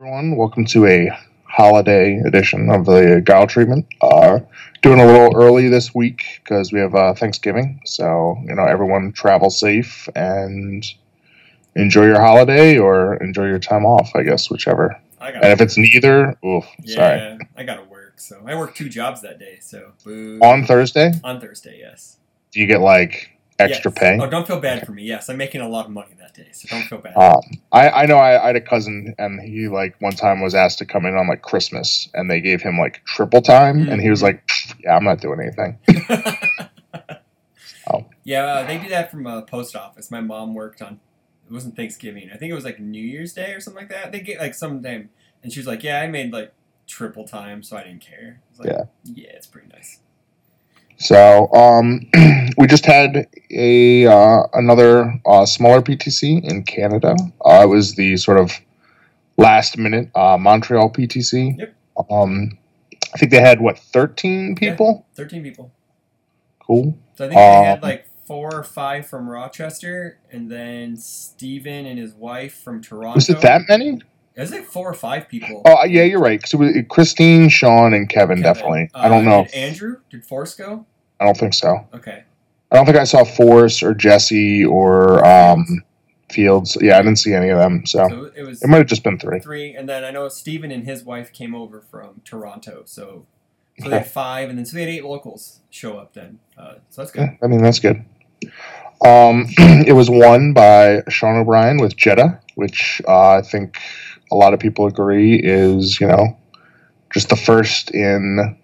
everyone. Welcome to a holiday edition of the Guile Treatment. Uh, doing a little early this week because we have uh, Thanksgiving. So, you know, everyone travel safe and enjoy your holiday or enjoy your time off, I guess, whichever. I got And if it's neither, oof, yeah, sorry. I gotta work. So I worked two jobs that day. So boo. On Thursday, on Thursday, yes. do you get like extra Yes. pay? Oh, don't feel bad for me. Yes, I'm making a lot of money that day, so don't feel bad. Um, I, I know I, I had a cousin and he like one time was asked to come in on like Christmas and they gave him like triple time and he was Mhm. like, yeah, I'm not doing anything. Oh. Yeah, uh, they do that from a post office. My mom worked on. It wasn't Thanksgiving. I think it was like New Year's Day or something like that. They get like some time, and she was like, "Yeah, I made like triple time, so I didn't care." I like, Yeah. yeah, it's pretty nice. So um, we just had a uh, another uh, smaller PTC in Canada. Uh, it was the sort of last minute uh, Montreal PTC. Yep. Um, I think they had what thirteen people. Thirteen people. Cool. So I think they had Um, like four or five from Rochester, and then Steven and his wife from Toronto. Was it that many? It was like four or five people. Oh yeah, you're right. Because it was Christine, Sean, and Kevin, Kevin. definitely. I Uh, don't know. Did Andrew? Did Force go? I don't think so. Okay. I don't think I saw Force or Jesse or um, Fields. Yeah, I didn't see any of them. So So it was it might have just been three. three, and then I know Stephen and his wife came over from Toronto, so so they had five, and then so they had eight locals show up then. Uh, so that's good. Yeah, I mean that's good. Um, it was won by Sean O'Brien with Jetta, which uh, I think a lot of people agree is you know just the first in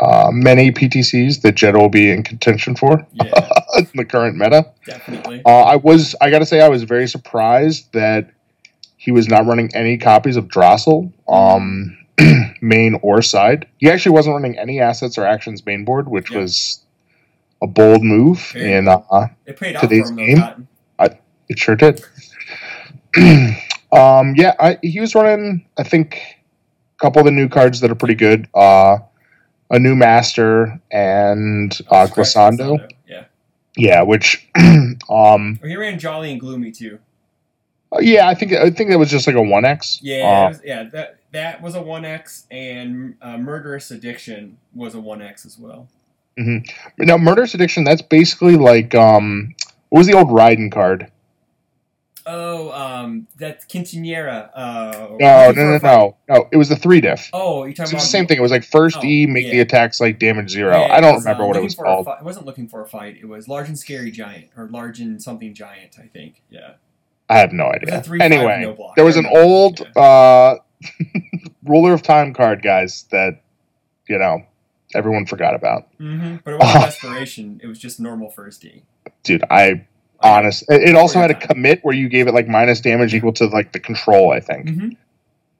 uh, many PTCs that Jetta will be in contention for Yeah, in the current meta. definitely. Uh, I was I got to say I was very surprised that he was not running any copies of Drossel. Um, main or side. He actually wasn't running any assets or actions main board, which Yeah. was a bold move in uh, It paid today's game? Cotton. It sure did. um, yeah, I, he was running. I think a couple of the new cards that are pretty good. Uh, a new master and uh, Glissando. Yeah. Yeah, which um, he ran Jolly and Gloomy too. yeah, I think I think that was just like a one X. Yeah, it was, yeah. That that was a one X, and uh, Murderous Addiction was a one X as well. now, murderous addiction. That's basically like um, what was the old Raiden card? Oh, um, that's Quinceanera. Uh, No, no, no, no, no. It was the three diff. Oh, you're talking about the same thing. It was like first Oh, E, make the attacks like damage zero. I don't remember uh, what it was called. it wasn't looking for a fight. It was large and scary giant or large and something giant. I think. Yeah. I have no It was a idea. three, Anyway, no there was an old uh, ruler of time card, guys, that you know everyone forgot about. Mhm, But it wasn't desperation. It was just normal first E. Dude, I I- honest. It, also Before had a commit where you gave it like minus damage equal to like the control. I think. Mhm.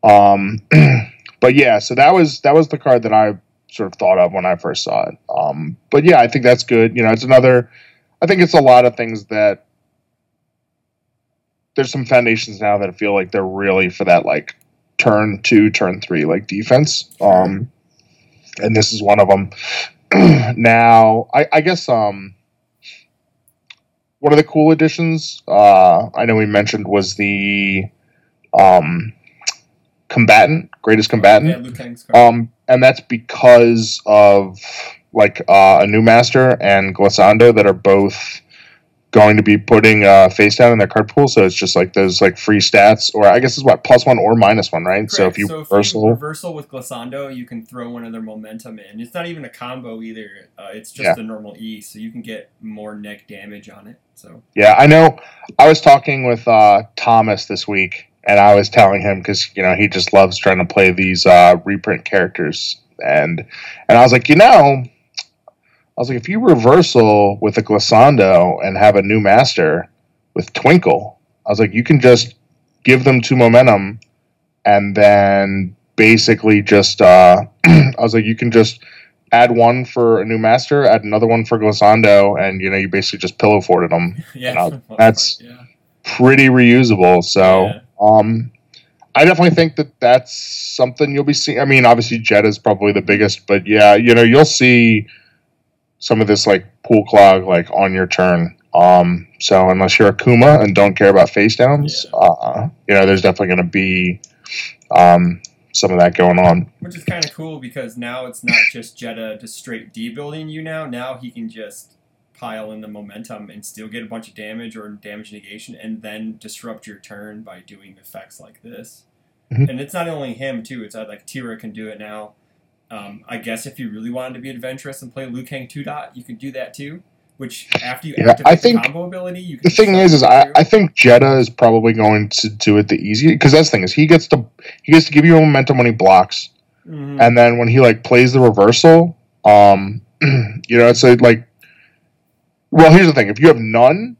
Um, but yeah, so that was that was the card that I sort of thought of when I first saw it. Um, but yeah, I think that's good. You know, it's another. I think it's a lot of things that there's some foundations now that feel like they're really for that like turn two, turn three like defense. Um, and this is one of them. now, I, I guess um, one of the cool additions uh, I know we mentioned was the um, combatant, greatest combatant. Yeah, Liu Kang's card. Um, and that's because of like uh, a new master and Glissando that are both going to be putting uh, face down in their card pool. So it's just like those like free stats, or I guess it's what plus one or minus one, right? So if you so if reversal, you reversal with Glissando, you can throw one of their momentum in. It's not even a combo either. Uh, it's just Yeah. a normal E, so you can get more neck damage on it. So yeah, I know. I was talking with uh, Thomas this week, and I was telling him because you know he just loves trying to play these uh, reprint characters, and and I was like, you know, I was like, if you reversal with a Glissando and have a new master with Twinkle, I was like, you can just give them two momentum, and then basically just, uh, I was like, you can just add one for a new master, add another one for Glissando, and you know, you basically just pillow forted them. yeah, No, for that's- yeah. Pretty reusable. So, Yeah. um, I definitely think that that's something you'll be seeing. I mean, obviously, Jet is probably the biggest, but yeah, you know, you'll see some of this like pool clog like on your turn. Um, so unless you're a Kuma and don't care about face downs, Yeah. uh, you know, there's definitely going to be um, some of that going on. Which is kind of cool because now it's not just Jetta just straight D building you now. Now he can just pile in the momentum and still get a bunch of damage or damage negation and then disrupt your turn by doing effects like this. Mhm. And it's not only him, too. It's uh, like Tira can do it now. Um, I guess if you really wanted to be adventurous and play Liu Kang 2 dot, you could do that too. Which after you Yeah, activate I think the combo ability, you can The thing is, is I, I think Jetta is probably going to do it the easiest because that's the thing is he gets to he gets to give you momentum when he blocks, Mhm. and then when he like plays the reversal, um, you know, it's a, like, well, here's the thing: if you have none,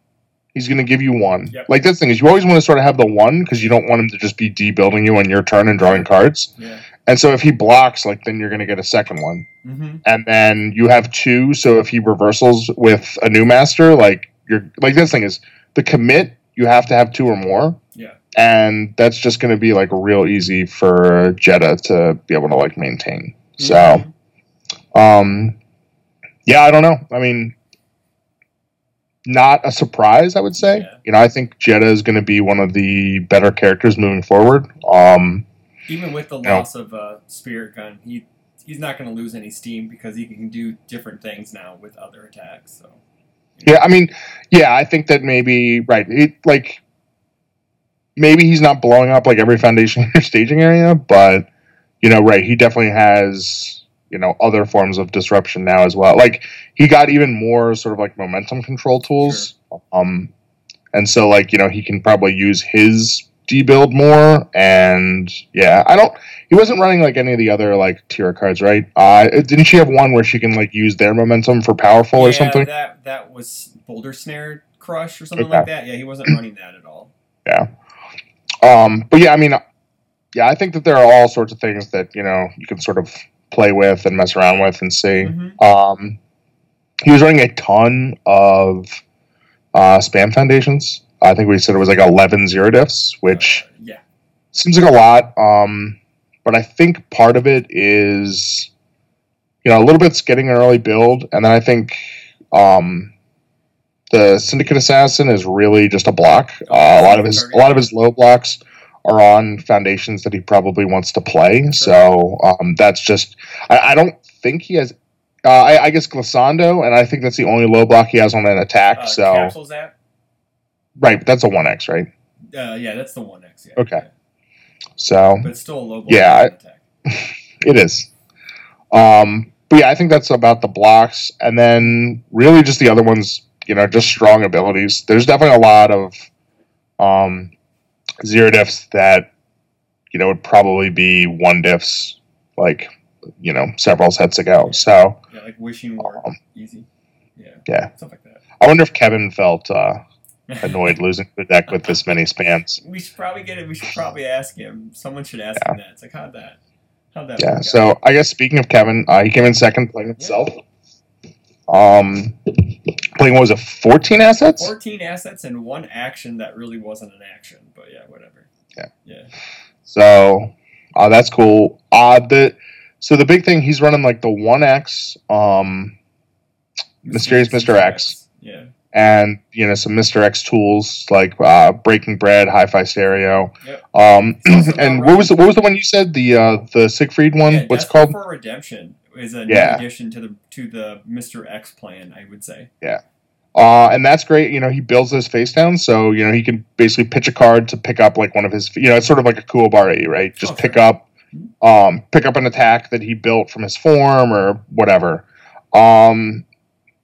he's going to give you one. Yep. Like that's the thing is you always want to sort of have the one because you don't want him to just be debuilding you on your turn and drawing cards. yeah. And so if he blocks, like then you're going to get a second one, hmm and then you have two. So if he reversals with a new master, like you're like this thing is the commit. You have to have two or more. Yeah. And that's just going to be like real easy for Jetta to be able to like maintain. So, Mhm. um, yeah, I don't know. I mean, not a surprise, I would say. Yeah. You know, I think Jetta is going to be one of the better characters moving forward. Um, even with the No. loss of uh, Spirit Gun, he he's not going to lose any steam because he can do different things now with other attacks. So Yeah, I mean, yeah, I think that maybe right. It, like maybe he's not blowing up like every foundation or staging area, but you know, right? He definitely has you know other forms of disruption now as well. Like he got even more sort of like momentum control tools, um, and so like you know he can probably use his debuild more. And yeah, I don't. He wasn't running like any of the other like tier cards, right? Uh, didn't she have one where she can like use their momentum for powerful or yeah, something? that that was Boulder Snare Crush or something Okay. like that. Yeah, he wasn't running that at all. Yeah. Um, but yeah, I mean, yeah, I think that there are all sorts of things that you know you can sort of play with and mess around with and see. Mhm. Um, he was running a ton of uh, spam foundations. I think we said it was like 11 zero diffs, which Uh, yeah, seems like a lot. Um, but I think part of it is, you know, a little bit's getting an early build, and then I think um, the Syndicate Assassin is really just a block. Uh, a lot of his a lot of his low blocks are on foundations that he probably wants to play. So um, that's just I, I don't think he has. Uh, I, I guess Glissando, and I think that's the only low block he has on an attack. uh, so. Right, but that's a one X, right? Uh, yeah, that's the one X. Yeah. Okay. So but it's still a low Yeah, I-. It is. Um, but yeah, I think that's about the blocks, and then really just the other ones. You know, just strong abilities. There's definitely a lot of um, zero diffs that you know would probably be one diffs, like you know several sets ago. So Yeah, like wishing Um, easy. Yeah. yeah. Stuff like that. I wonder if Kevin felt uh, annoyed losing the deck with this many spams. We should probably get it. We should probably ask him. Someone should ask him that. It's like how'd that, how'd that? Yeah. out? So I guess speaking of Kevin, uh, he came in second playing himself. Um, playing what was it, fourteen assets? fourteen assets and one action that really wasn't an action, but yeah, whatever. Yeah. Yeah. So uh, that's cool. Uh, the so the big thing he's running like the one X, um, Mysterious Mr. X. Yeah. And you know some Mister X tools like uh, Breaking Bread, Hi-Fi Stereo. Yep. Um, and what was the, what was the one you said? The uh, the Siegfried one. yeah What's called? for Redemption is a Yeah. new addition to the to the Mr. X plan, I would say. Yeah. Uh, and that's great. You know, he builds his face down, so you know he can basically pitch a card to pick up like one of his. You know, it's sort of like a cool bar right? Just pick up, um, pick up an attack that he built from his form or whatever. Um,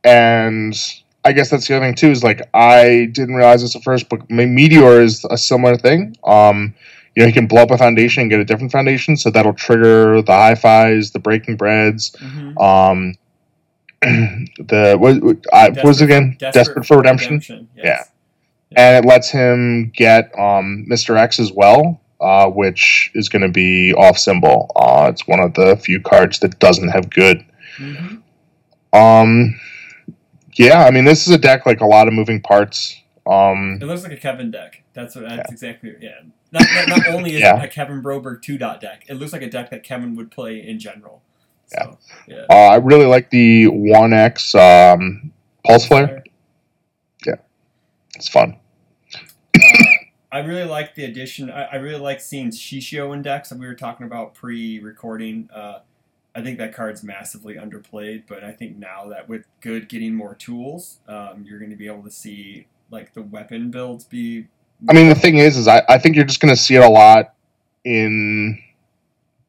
and I guess that's the other thing too is like I didn't realize this at first, but Meteor is a similar thing. Um, you know, he can blow up a foundation and get a different foundation, so that'll trigger the high fives, the breaking breads. Mm-hmm. Um, the what, what, uh, what was it again? Desperate, for redemption Yes. and it lets him get um, Mr. X as well, uh, which is going to be off symbol. Uh, it's one of the few cards that doesn't have good. hmm Um, yeah, I mean, this is a deck like a lot of moving parts. Um, It looks like a Kevin deck. That's what. That's exactly. Yeah. Not, not, not only is Yeah. it a Kevin Broberg two dot deck, it looks like a deck that Kevin would play in general. So, yeah. uh, I really like the one X um, Pulse Flare. Yeah, it's fun. Uh, I really like the addition. I, I really like seeing Shishio index that we were talking about pre-recording. Uh, I think that card's massively underplayed, but I think now that with good getting more tools, um, you're going to be able to see like the weapon builds be. I mean, the thing is, is I, I think you're just going to see it a lot in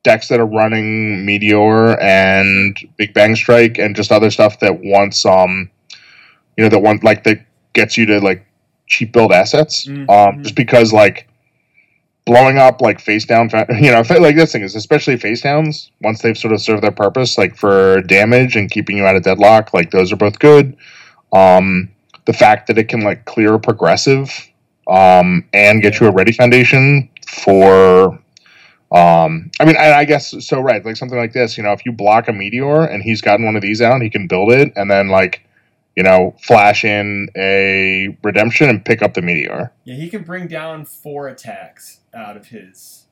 decks that are running Meteor and Big Bang Strike and just other stuff that wants um, you know, that want like that gets you to like cheap build assets. Mhm. Um, just because like blowing up like face down, you know, like this thing is especially face downs once they've sort of served their purpose, like for damage and keeping you out of deadlock. Like those are both good. Um, the fact that it can like clear progressive um, and get you a ready foundation for um, I mean, I, I guess so. Right, like something like this. You know, if you block a meteor and he's gotten one of these out, he can build it and then like, you know, flash in a redemption and pick up the meteor. Yeah, he can bring down four attacks out of his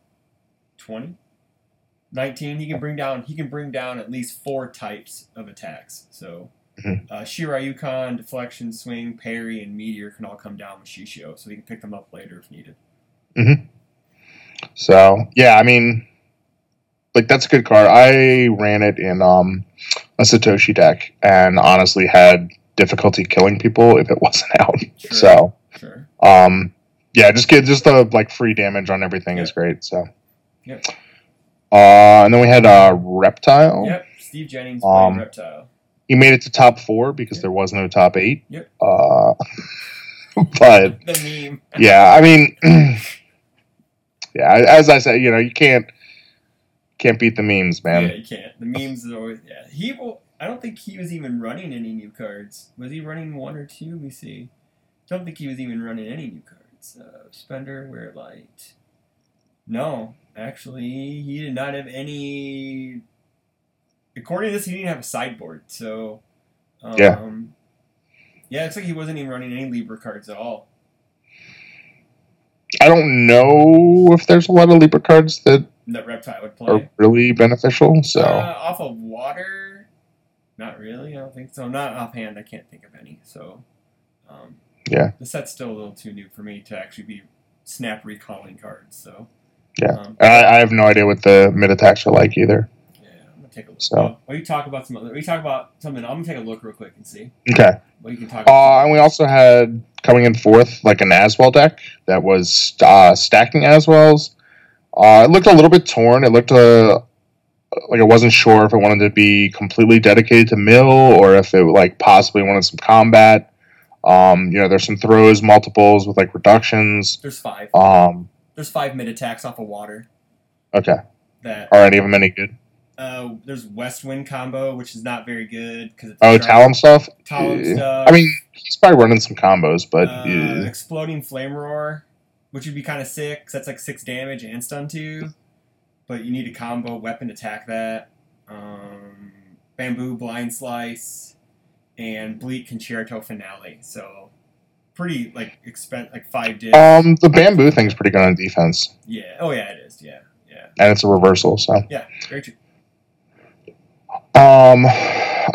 20 19 he can bring down he can bring down at least four types of attacks so Mhm. uh, deflection, swing, parry, and meteor can all come down with Shishio, so he can pick them up later if needed. So yeah, I mean, like that's a good card. I ran it in um, a Satoshi deck and honestly had difficulty killing people if it wasn't out. Sure. So Sure. um, yeah, just get just the like free damage on everything is great. So Yep. uh, and then we had uh, Reptile. Yep. Steve Jennings Um, Reptile. He made it to top four because Yep. there was no top eight. Yep. Uh, but The meme. yeah, I mean, yeah, as I said, you know, you can't can't beat the memes, man. Yeah, you can't. The memes is always yeah. He will. I don't think he was even running any new cards. Was he running one or two? Let me see. Don't think he was even running any new cards. Uh, Spender, Wear Light. No, actually, he did not have any. According to this, he didn't have a sideboard. So, um, Yeah. yeah, it looks like he wasn't even running any Libra cards at all. I don't know if there's a lot of Libra cards that That Reptile would play. are really beneficial. So Uh, off of water, not really. I don't think so. Not offhand. I can't think of any. So, um, Yeah. the set's still a little too new for me to actually be snap recalling cards. So, Yeah. um, I, I have no idea what the mid attacks are like either. yeah, I'm gonna take a look. So- Well, you talk about some other, we talk about something. I'm gonna take a look real quick and see Okay. what you can talk. Uh, and we also had coming in fourth like an Aswell deck that was uh, stacking Aswells. Uh, it looked a little bit torn. It looked uh, like I wasn't sure if it wanted to be completely dedicated to mill or if it like possibly wanted some combat. Um, you know, there's some throws, multiples with like reductions. There's five. Um, There's five mid attacks off of water. okay, That are any of them any good? uh, there's West Wind combo, which is not very good because Oh, Talon stuff. Talon Yeah. stuff. I mean, he's probably running some combos, but uh, yeah. exploding flame roar, which would be kind of sick. 'cause that's like six damage and stun two, but you need a combo weapon to attack that. Um, bamboo blind slice and bleak concerto finale. So pretty like expen like five dips. um, the bamboo thing's pretty good on defense, yeah. Oh yeah, it is. Yeah. Yeah. and it's a reversal. So, Yeah. Very true. um,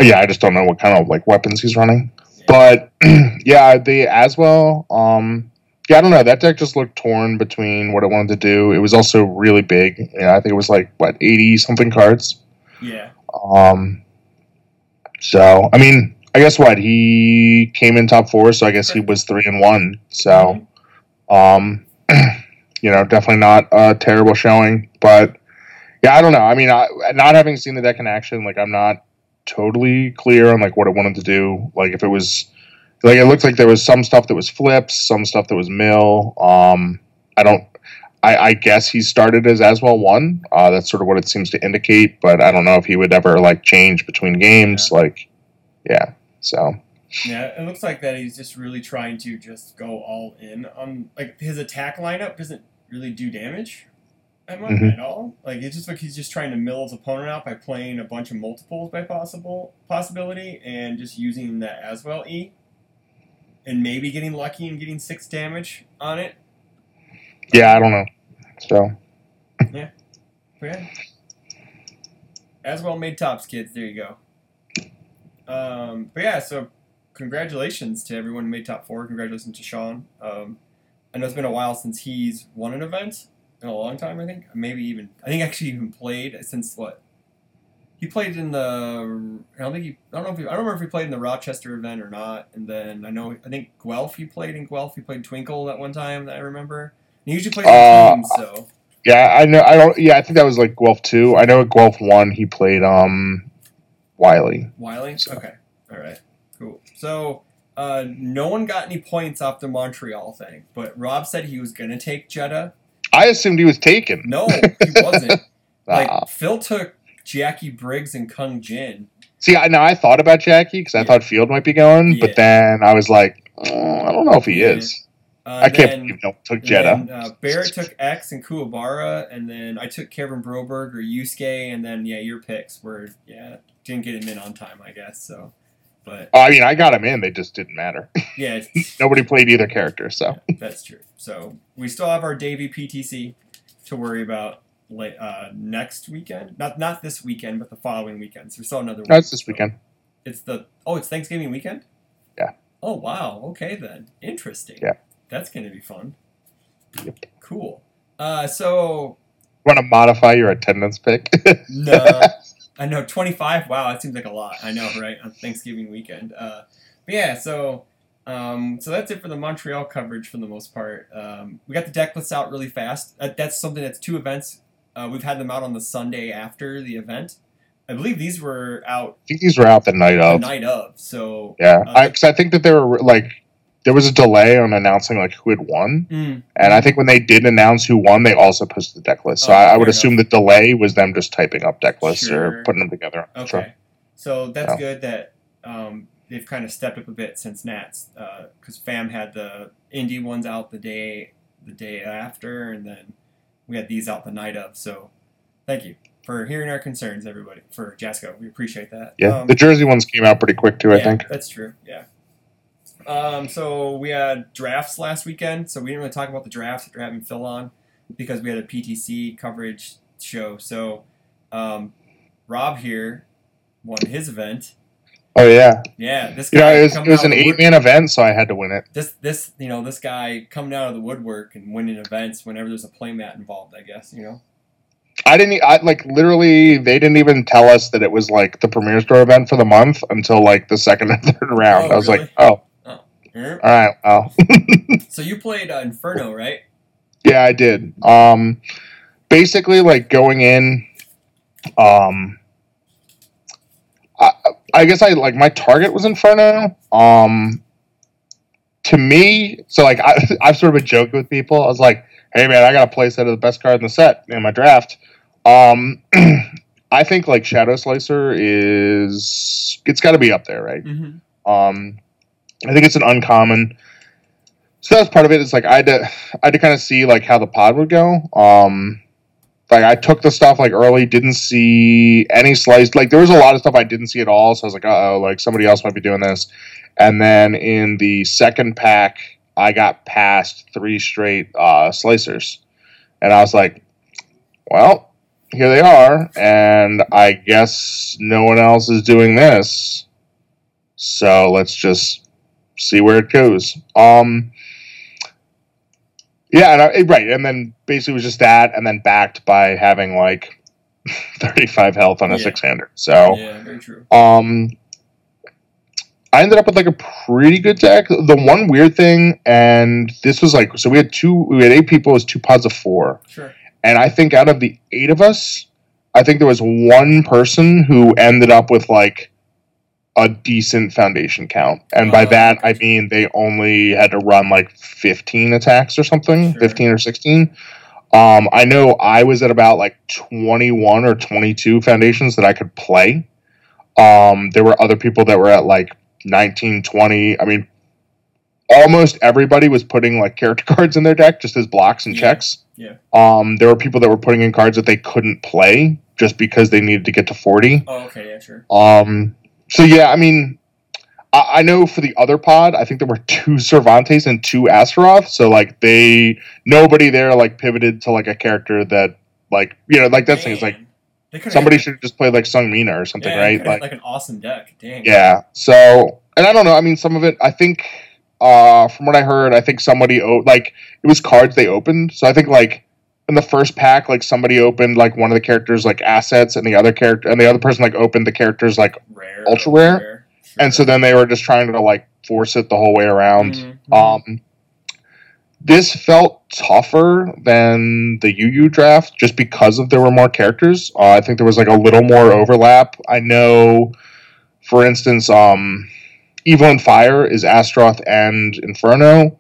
yeah, I just don't know what kind of like weapons he's running, Yeah. but yeah, the Aswell. Um, yeah, I don't know. That deck just looked torn between what it wanted to do. It was also really big. Yeah, I think it was like what eighty something cards. yeah. Um, so I mean, I guess what he came in top four, so I guess he was three and one. So, um, you know, definitely not a terrible showing, but yeah, I don't know. I mean, I, not having seen the deck in action, like I'm not totally clear on like what it wanted to do. Like if it was like it looked like there was some stuff that was flips, some stuff that was mill. Um, I don't. I, I guess he started as Aswell one. Uh, that's sort of what it seems to indicate, but I don't know if he would ever like change between games. Like, yeah. So Yeah, it looks like that he's just really trying to just go all in on like his attack lineup doesn't really do damage at, much, Mhm. at all. Like it's just like he's just trying to mill his opponent out by playing a bunch of multiples by possible possibility and just using that as well E. And maybe getting lucky and getting six damage on it. yeah, I don't know. So But yeah. As well made tops, kids. There you go. Um, but yeah, so congratulations to everyone who made top four. Congratulations to Sean. Um, I know it's been a while since he's won an event in a long time. I think maybe even I think actually even played since what he played in the. I don't think he. I don't know if he, I don't remember if he played in the Rochester event or not. And then I know I think Guelph he played in Guelph. He played Twinkle that one time that I remember. And he usually plays in Uh, teams, so Yeah, I know. I don't. Yeah, I think that was like Guelph two. I know at Guelph one he played um Wiley. Wiley. So- Okay, all right, cool. So. Uh, no one got any points off the Montreal thing, but Rob said he was gonna take Jetta. I assumed he was taken. No, he wasn't. like Ah. Phil took Jackie Briggs and Kung Jin. See, I, now I thought about Jackie because I Yeah. thought Field might be going, Yeah. but then I was like, oh, I don't know if he Yeah. is. Uh, I can't then- believe no took Jetta. then, uh, Barrett took X and Kuwabara, and then I took Kevin Broberg or Yusuke, and then yeah, your picks were yeah didn't get him in on time, I guess. So, but Oh, I mean, I got him in. They just didn't matter. yeah, it's- Nobody played either character, so that's true. So we still have our Davy PTC to worry about late, uh, next weekend. Not not this weekend, but the following weekend. So we still another. that's week. this weekend. It's the oh, it's Thanksgiving weekend. Yeah. Oh wow. Okay then. Interesting. Yeah. That's gonna be fun. Yep. Cool. Uh, so Want to modify your attendance pick? no, I know twenty five. Wow, that seems like a lot. I know, right? On Thanksgiving weekend. Uh, but yeah. So. Um, so that's it for the Montreal coverage for the most part. Um, we got the deck lists out really fast. Uh, that's something that's two events. Uh, we've had them out on the Sunday after the event. I believe these were out I think these were out the night the of. night of. So Yeah, Uh, I, I think that they were like there was a delay on announcing like who had won, mm, and I think when they did announce who won, they also posted the deck list. So Oh, I, I would enough. assume the delay was them just typing up deck lists Sure. or putting them together. Okay. So, So that's Yeah. good that um, they've kind of stepped up a bit since Nats, because Fam had the indie ones out the day the day after, and then we had these out the night of. So thank you for hearing our concerns, everybody. For Jasco, we appreciate that. yeah, Um, the Jersey ones came out pretty quick too. I yeah, think. that's true. Yeah. Um, so we had drafts last weekend, so we didn't really talk about the drafts after having Phil on because we had a PTC coverage show. So um, Rob here won his event. Oh yeah, Yeah, this you guy know it was, it was an eight man event, so I had to win it. This this you know this guy coming out of the woodwork and winning events whenever there's a playmat involved. I guess you know. I didn't. I like literally. They didn't even tell us that it was like the Premier Store event for the month until like the second and third round. Oh, I was really? like, oh, Er, all right, well, So you played uh, Inferno, right? yeah, I did. Um, basically, like going in, um, I, I guess I like my target was Inferno. Um, to me, so like I, I've sort of been joking with people. I was like, hey man, I got a play set of the best card in the set in my draft. Um, I think like Shadow Slicer is it's got to be up there, right? Mm-hmm. Um, I think it's an uncommon. So that's part of it. It's like I had to, I had to kind of see like how the pod would go. Um, like I took the stuff like early, didn't see any slice. Like there was a lot of stuff I didn't see at all. So I was like, oh, like somebody else might be doing this. And then in the second pack, I got past three straight uh, slicers, and I was like, well, here they are, and I guess no one else is doing this. So let's just see where it goes. Um, yeah, and I, right, and then basically it was just that, and then backed by having like thirty-five health on a Yeah. six-hander. So, Yeah, very true. um, I ended up with like a pretty good deck. The one weird thing, and this was like, so we had two, we had eight people, it was two pods of four. Sure. And I think out of the eight of us, I think there was one person who ended up with like a decent foundation count. And by Oh, that. I mean they only had to run like 15 attacks or something, Sure. 15 or 16. Um, I know I was at about like 21 or 22 foundations that I could play. Um, there were other people that were at like 19, 20. I mean, almost everybody was putting like character cards in their deck just as blocks and Yeah. checks. Yeah. Um, there were people that were putting in cards that they couldn't play just because they needed to get to 40. Oh, okay, yeah, sure. Um, so yeah, I mean, I, I know for the other pod, I think there were two Cervantes and two Astaroth. So like they, nobody there like pivoted to like a character that like you know like that thing is like Man. They could've somebody should have just played like Sung Mina or something, yeah, right? Like like an awesome deck. Dang. yeah. So and I don't know. I mean, some of it I think uh, from what I heard, I think somebody o- like it was cards they opened. So I think like in the first pack, like somebody opened like one of the characters like assets, and the other character and the other person like opened the characters like, Rare. Ultra rare? and so then they were just trying to like force it the whole way around. Mhm. Um, this felt tougher than the UU draft just because of there were more characters. Uh, I think there was like a little more overlap. I know, for instance, um, Evil and Fire is Astaroth and Inferno.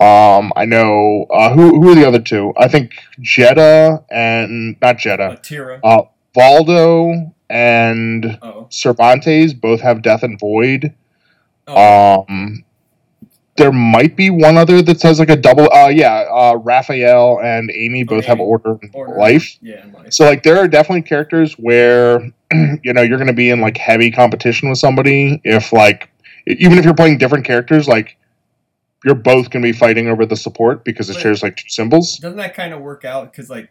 Um, I know uh, who who are the other two? I think Jetta and not Jetta, Uh, Tira. uh, Voldo and oh. Cervantes both have Death and Void. oh. Um, there might be one other that says like a double. Uh, yeah, uh, Raphael and Amy both have Order and Order. Life. Yeah, life. So like there are definitely characters where you know you're going to be in like heavy competition with somebody if like even if you're playing different characters like you're both going to be fighting over the support because it But- shares like two symbols. Doesn't that kind of work out? Because like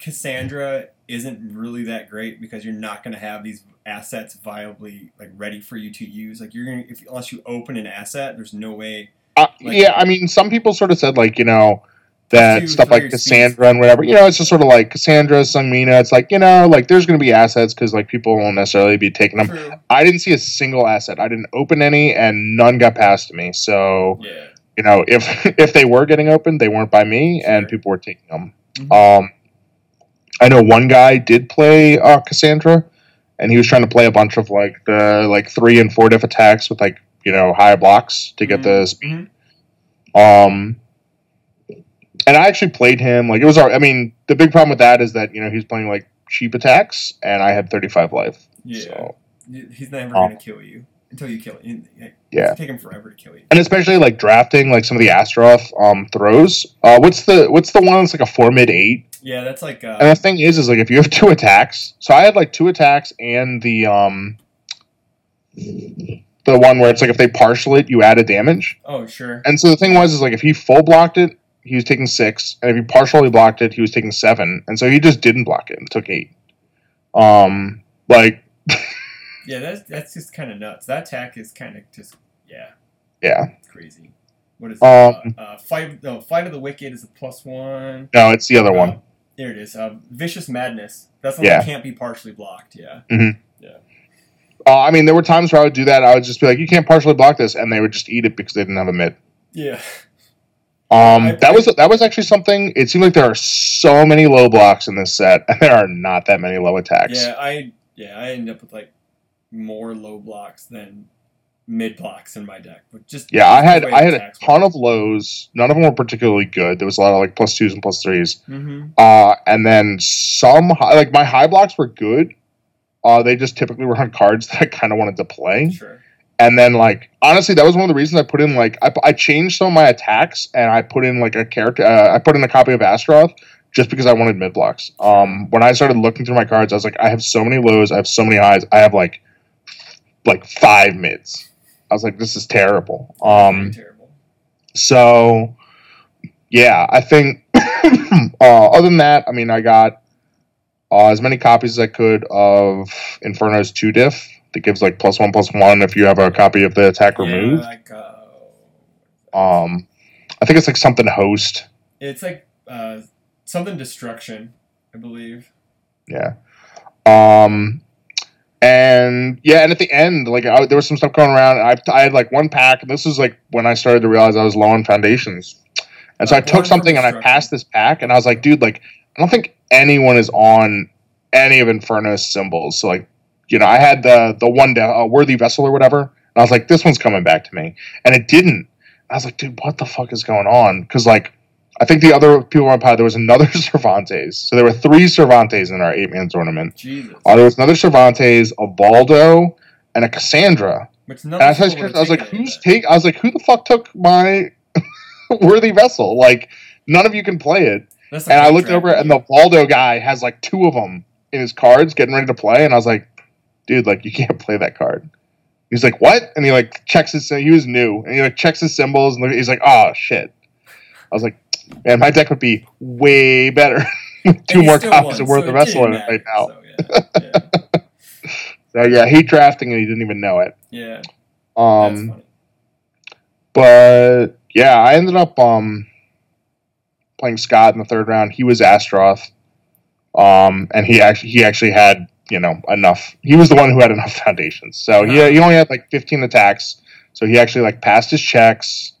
Cassandra isn't really that great because you're not going to have these assets viably like ready for you to use. Like you're gonna if unless you open an asset, there's no way. Uh, yeah, I mean some people sort of said like you know that Two, stuff like. Cassandra and whatever. You know, it's just sort of like Cassandra, Sungmina. It's like you know, like there's going to be assets because like people won't necessarily be taking them. True. I didn't see a single asset. I didn't open any, and none got past me. So Yeah. You know, if if they were getting open, they weren't by me, and people were taking them. Mhm. Um, I know one guy did play uh, Cassandra, and he was trying to play a bunch of like the like three and four diff attacks with like you know high blocks to get the speed. Um, and I actually played him. Like it was. all- I mean, the big problem with that is that you know he's playing like cheap attacks, and I had thirty five life. Yeah. So, He's never going to kill you until you kill him. Yeah. Take him forever to kill you. and especially like drafting like some of the Astaroth um throws. Uh, what's the what's the one that's like a four mid eight? Yeah, that's like uh, And the thing is, is like if you have two attacks, so I had like two attacks and the um the one where it's like if they partial it, you add a damage. oh sure. And so the thing was, is like if he full blocked it, he was taking six, and if he partially blocked it, he was taking seven. And so he just didn't block it and took eight. Um, like Yeah, that's that's just kind of nuts. That attack is kind of just yeah, yeah, crazy. What is Um. Uh, uh, fight? No, fight of the wicked is a plus one. no, it's the other Uh, one. There it is. Uh, Vicious Madness. That's one Yeah. that can't be partially blocked. Yeah. Mhm. Yeah. Uh, I mean, there were times where I would do that. I would just be like, "You can't partially block this," and they would just eat it because they didn't have a mid. Yeah. Um, I- that was that was actually something. It seemed like there are so many low blocks in this set, and there are not that many low attacks. Yeah. I yeah I end up with like more low blocks than mid blocks in my deck. But just Yeah, I had I had a ton of lows. None of them were particularly good. There was a lot of like plus twos and plus threes. Mm-hmm. Uh, and then some high, like my high blocks were good. Uh, they just typically were on cards that I kind of wanted to play. Sure. And then like honestly, that was one of the reasons I put in like I, I changed some of my attacks and I put in like a character. Uh, I put in a copy of Astaroth just because I wanted mid blocks. Um, when I started looking through my cards, I was like, I have so many lows, I have so many highs, I have like like five mids. I was like, this is terrible. Um, terrible. so, yeah, I think. uh, other than that, I mean, I got uh, as many copies as I could of Inferno's two diff that gives like plus one plus one if you have a copy of the attack removed. Yeah, like uh, Um, I think it's like something host. it's like uh, something destruction, I believe. Yeah. Um, and yeah, and at the end, like I, there was some stuff going around. I, I had like one pack, and this was like when I started to realize I was low on foundations. And so Uh, I took something and I passed this pack, and I was like, dude, like I don't think anyone is on any of Inferno's symbols. So like, you know, I had the the one da- uh, worthy vessel or whatever, and I was like, this one's coming back to me, and it didn't. I was like, dude, what the fuck is going on? Because like. I think the other people on pod there was another Cervantes. So there were three Cervantes in our eight man tournament. Jesus. Uh, there was another Cervantes, a Voldo, and a Cassandra. And I was, I was like, who's take? I was like, who the fuck took my worthy vessel? Like, none of you can play it. That's And I looked over, and the Voldo guy has like two of them in his cards, getting ready to play. And I was like, dude, like you can't play that card. He's like, what? And he like checks his. He was new, and he like checks his symbols, and he's like, oh shit. I was like, man, my deck would be way better two more copies of Worth so the it Vessel in didn't it right now. So, yeah, So yeah, he drafting and he didn't even know it. yeah, yeah. Um, but yeah, I ended up um playing Scott in the third round. He was Astaroth, um, and he actually he actually had you know enough. He was the one who had enough foundations, so he he only had like 15 attacks. So he actually like passed his checks,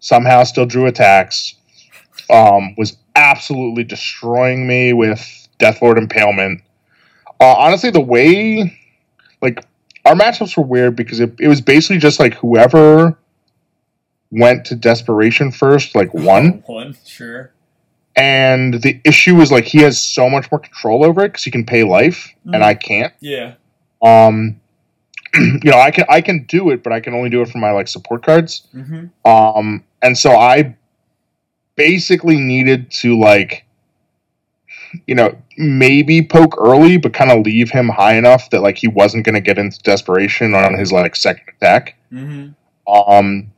somehow still drew attacks. Um, was absolutely destroying me with Deathlord Impalement. Uh, honestly, the way like our matchups were weird because it, it was basically just like whoever went to desperation first, like one. One, sure. And the issue is like he has so much more control over it because he can pay life Mm. and I can't. Yeah. Um, you know, I can I can do it, but I can only do it for my like support cards. Mm-hmm. Um, and so I basically needed to like, you know, maybe poke early, but kind of leave him high enough that like he wasn't going to get into desperation on his like second attack. Mm-hmm. Um,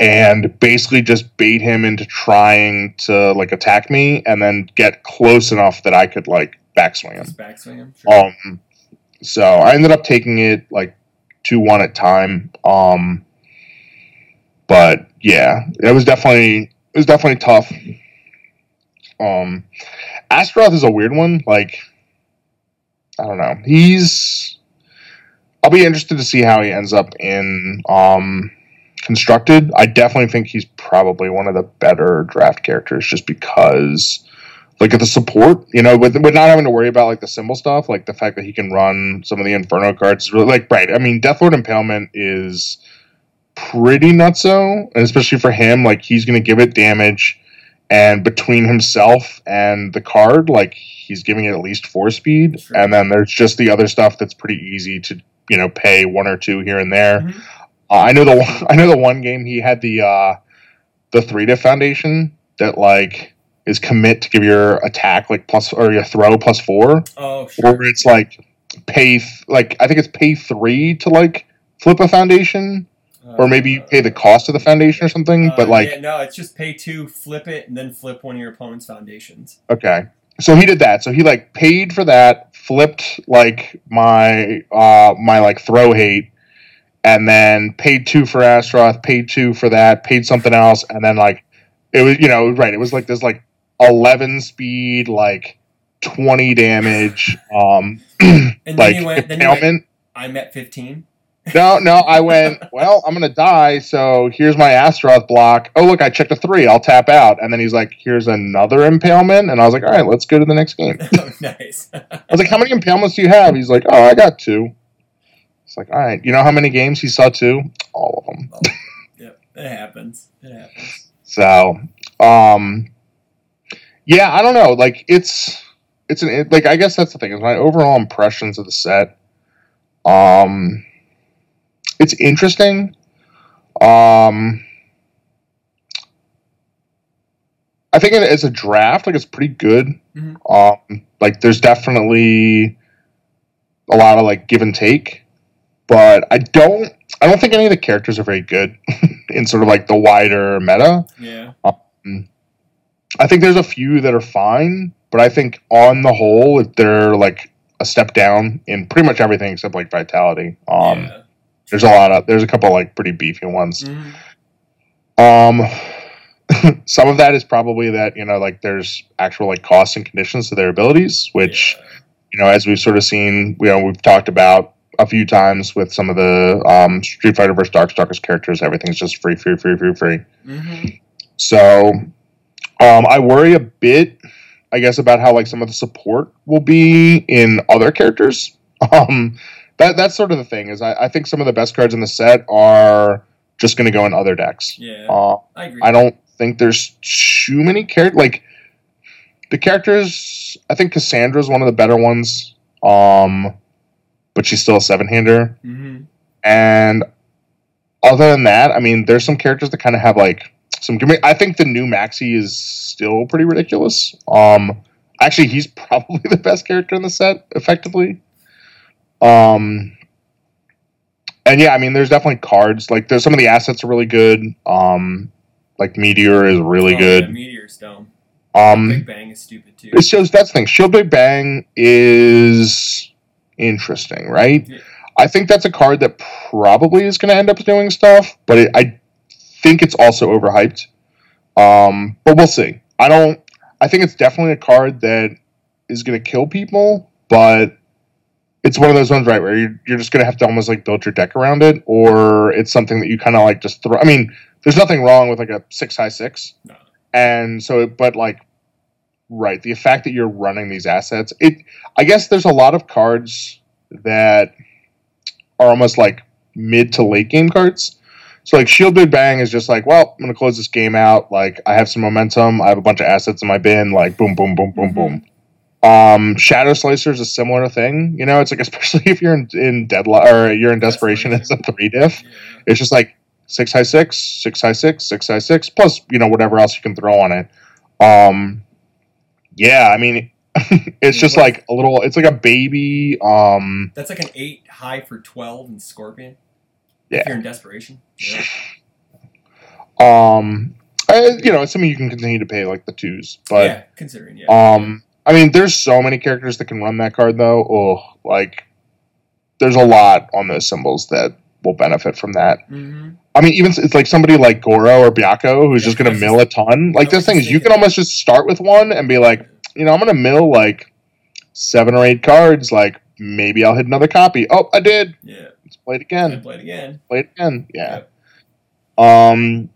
and basically just bait him into trying to like attack me, and then get close enough that I could like backswing him. Just backswing him. Sure. Um, so I ended up taking it like two one at time. Um, but yeah, it was definitely it was definitely tough. Um, Astaroth is a weird one. Like, I don't know. He's. I'll be interested to see how he ends up in um, constructed. I definitely think he's probably one of the better draft characters, just because like the support, you know, with, with not having to worry about like the symbol stuff, like the fact that he can run some of the Inferno cards, really like right. I mean, Deathlord Impalement is pretty nutso, and especially for him, like he's going to give it damage, and between himself and the card, like he's giving it at least four speed, Sure. and then there's just the other stuff that's pretty easy to you know pay one or two here and there. Mhm. Uh, I know the one- I know the one game he had the uh, the three diff foundation that like is commit to give your attack like plus or your throw plus four, Oh, sure. or it's like pay th- like I think it's pay three to like flip a foundation, or maybe you pay the cost of the foundation or something. Uh, but like yeah, no, it's just pay two, flip it, and then flip one of your opponent's foundations. Okay. So he did that. So he like paid for that, flipped like my uh my like throw hate, and then paid two for Astaroth, paid two for that, paid something else, and then like it was you know right. It was like this like eleven speed like twenty damage um And then like you went. Then you went. I'm at 15. No, no, I went, well, I'm going to die, so here's my Astaroth block. Oh, look, I checked a three. I'll tap out. And then he's like, here's another impalement. And I was like, all right, let's go to the next game. oh, nice. I was like, how many impalements do you have? He's like, oh, I got two. It's like, all right. You know how many games he saw two? All of them. yep, it happens. It happens. So, um, yeah, I don't know. Like, it's, it's an, it, like, I guess that's the thing is my overall impressions of the set. Um, it's interesting. Um, I think it, as a draft, like it's pretty good. Mhm. Um, like there's definitely a lot of like give and take, but I don't, I don't think any of the characters are very good in sort of like the wider meta. Yeah. I think there's a few that are fine, but I think on the whole, they're like a step down in pretty much everything except like vitality. Um, yeah. There's a lot of there's a couple like pretty beefy ones. Mhm. Um, some of that is probably that you know like there's actual like costs and conditions to their abilities, which Yeah. you know as we've sort of seen, you know we've talked about a few times with some of the um, Street Fighter versus Darkstalkers characters. Everything's just free, free, free, free, free. Mhm. So um, I worry a bit, I guess, about how like some of the support will be in other characters. Um, that that's sort of the thing is I, I think some of the best cards in the set are just going to go in other decks. Yeah. Uh, I agree. I don't think there's too many characters like the characters. I think Cassandra is one of the better ones. Um, but she's still a seven hander. hmm And other than that, I mean, there's some characters that kind of have like some. I think the new Maxi is still pretty ridiculous. Um, actually, he's probably the best character in the set, effectively. Um, and yeah, I mean, there's definitely cards like there's some of the assets are really good. Um, like Meteor is really Oh, good. Yeah, Meteor Stone. Um, Big Bang is stupid too. it shows that's the thing. Shield Big Bang is interesting, right? Yeah. I think that's a card that probably is going to end up doing stuff, but it, I think it's also overhyped. Um, but we'll see. I don't. I think it's definitely a card that is going to kill people, but it's one of those ones, right, where you're, you're just going to have to almost like build your deck around it, or it's something that you kind of like just throw. I mean, there's nothing wrong with like a six high six, No. and so, but like, right, the fact that you're running these assets, it. I guess there's a lot of cards that are almost like mid to late game cards. So like Shield Big Bang is just like, well, I'm gonna close this game out. Like I have some momentum. I have a bunch of assets in my bin. Like boom, boom, boom, boom, Mhm. boom. Um, Shadow Slicer is a similar thing. You know, it's like especially if you're in, in deadlock or you're in desperation, it's a three diff. Yeah. It's just like six high six, six high six, six high six, plus you know whatever else you can throw on it. Um, yeah, I mean, it's just like a little. It's like a baby. Um, That's like an eight high for twelve in Scorpion. Yeah. If you're in desperation. Yeah. um, uh, you know, it's something you can continue to pay like the twos, but yeah, considering yeah. um, I mean, there's so many characters that can run that card though. Oh, like there's a lot on those symbols that will benefit from that. hmm I mean, even it's like somebody like Goro or Byakko who's Yeah, just going to mill a ton. Like those things, you can almost just start with one and be like, you know, I'm going to mill like seven or eight cards. Like maybe I'll hit another copy. Oh, I did. Yeah. Let's play it again. play it again. Play it again. Yeah. Yep. Um.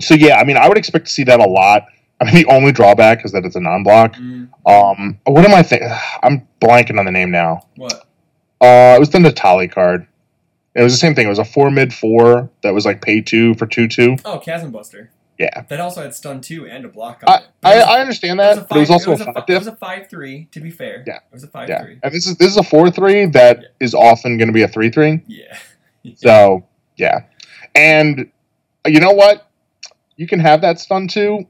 So yeah, I mean, I would expect to see that a lot. I mean, the only drawback is that it's a non-block. Mm, Um. What am I thinking? I'm blanking on the name now. what? Uh, it was the Natali card. It was the same thing. It was a four mid four that was like pay two for two two. Oh, Chasm Buster. Yeah. That also had stun two and a block I, on it. I, was- I understand that, but it was also a it five, It was a five three. To be fair. Yeah. It was a five Yeah, three. and this is this is a four three that is Yeah. often going to be a three three. Yeah. So yeah, and you know what? You can have that stun too.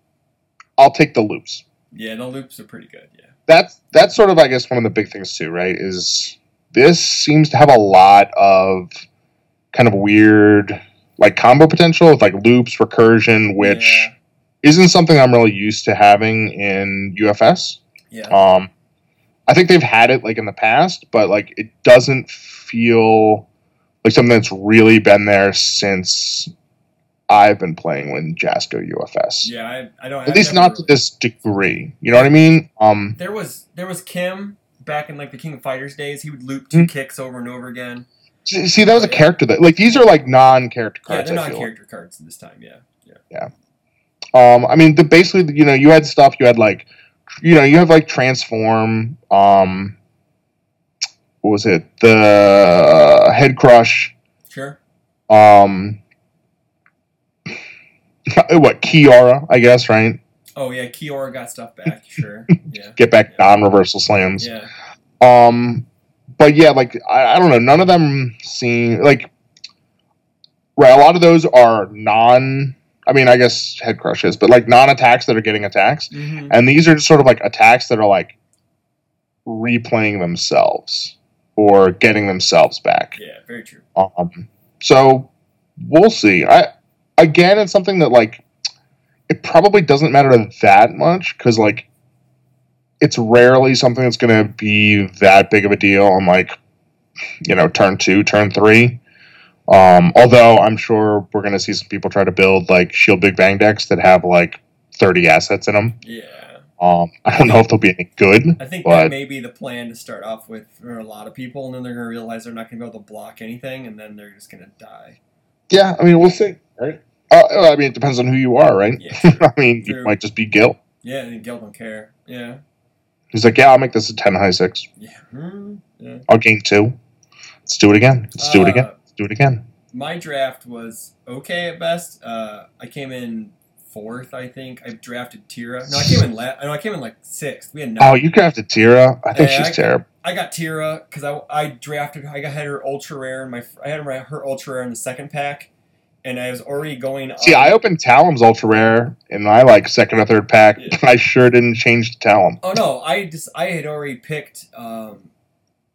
I'll take the loops. yeah. The loops are pretty good. Yeah. That's that's sort of I guess one of the big things too, right? Is this seems to have a lot of kind of weird like combo potential with like loops, recursion, which Yeah. isn't something I'm really used to having in UFS. Yeah. Um, I think they've had it like in the past, but like it doesn't feel like something that's really been there since I've been playing with Jasco UFS. yeah. I, I don't. At I've least not to this degree. You know what I mean? Um, There was there was Kim back in like the King of Fighters days. He would loop 2 Hmm. kicks over and over again. see, that was a character that like these are like non-character cards. Yeah, they're I not feel. character cards this time. Yeah. Yeah. Um, I mean, the basically, you know, you had stuff. You had like, you know, you have like transform. Um, what was it? The head crush. Sure. Um, what Kiara? I guess right. Oh yeah, Kiora got stuff back. Sure. Yeah. Get back Yeah. non-reversal slams. Yeah. Um, but yeah, like I, I don't know. None of them seem like right. A lot of those are non. I mean, I guess head crushes, but like non-attacks that are getting attacks. hmm and these are just sort of like attacks that are like replaying themselves or getting themselves back. Yeah. Very true. Um, so we'll see. I again, it's something that like it probably doesn't matter that much because like it's rarely something that's going to be that big of a deal on like you know turn two, turn three. Um, although I'm sure we're going to see some people try to build like shield big bang decks that have like 30 assets in them. Yeah. Um, I don't know if they'll be any good. I think But- that may be the plan to start off with for a lot of people, and then they're going to realize they're not going to be able to block anything, and then they're just going to die. Yeah, I mean, we'll see, right? Uh, I mean, it depends on who you are, right? Yeah. I mean, you might just be Gil. yeah. And Gil don't care. Yeah. He's like, yeah, I'll make this a 10 high six. Yeah. Hmm. Yeah. I'll gain two. Let's do it again. Let's do it again. Uh, Let's do it again. My draft was okay at best. Uh, I came in fourth, I think. I drafted Tira. No, I came in la- No, I came in like sixth. We had no. Oh, you drafted Tira. I think Yeah, she's I- terrible. I got Tira because I, I drafted. I got had her ultra rare in my. I had her, her ultra rare in the second pack, and I was already going. See, on- I opened Talim's ultra rare in my like second or third pack. Yeah. I sure didn't change to Talum. Oh no, I just I had already picked. Um,